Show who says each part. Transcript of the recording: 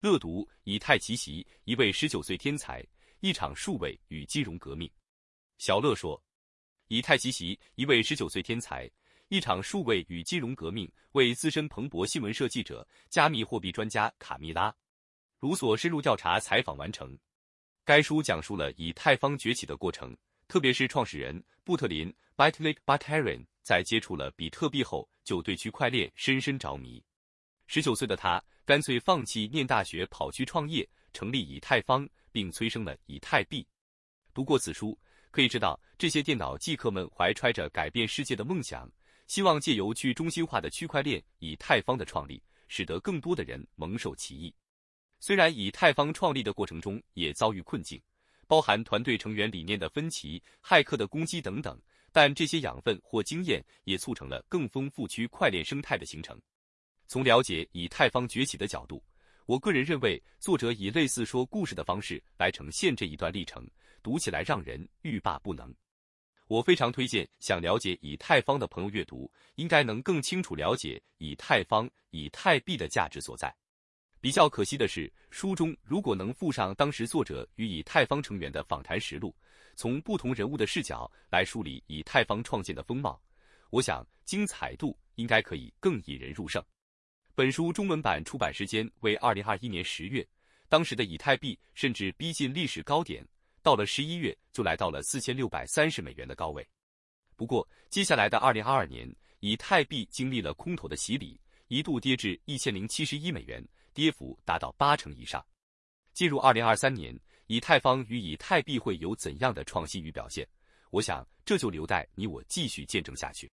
Speaker 1: 乐读以太奇袭，一位十九岁天才，一场数位与金融革命。小乐说，以太奇袭，一位十九岁天才，一场数位与金融革命，为资深彭博新闻社记者、加密货币专家卡米拉·卢索深入调查采访完成。该书讲述了以太坊崛起的过程，特别是创始人布特林 （Vitalik Buterin） 在接触了比特币后，就对区块链深深着迷。十九岁的他干脆放弃念大学，跑去创业，成立以太坊，并催生了以太币。读过此书，可以知道这些电脑技客们怀揣着改变世界的梦想，希望借由去中心化的区块链以太坊的创立，使得更多的人蒙受其益。虽然以太坊创立的过程中也遭遇困境，包含团队成员理念的分歧、骇客的攻击等等，但这些养分或经验也促成了更丰富区块链生态的形成。从了解以太坊崛起的角度，我个人认为作者以类似说故事的方式来呈现这一段历程，读起来让人欲罢不能。我非常推荐想了解以太坊的朋友阅读，应该能更清楚了解以太坊、以太币的价值所在。比较可惜的是，书中如果能附上当时作者与以太坊成员的访谈实录，从不同人物的视角来梳理以太坊创建的风貌，我想精彩度应该可以更引人入胜。本书中文版出版时间为二零二一年十月，当时的以太币甚至逼近历史高点，到了十一月就来到了四千六百三十美元的高位。不过，接下来的二零二二年，以太币经历了空头的洗礼，一度跌至一千零七十一美元，跌幅达到八成以上。进入二零二三年，以太坊与以太币会有怎样的创新与表现？我想这就留待你我继续见证下去。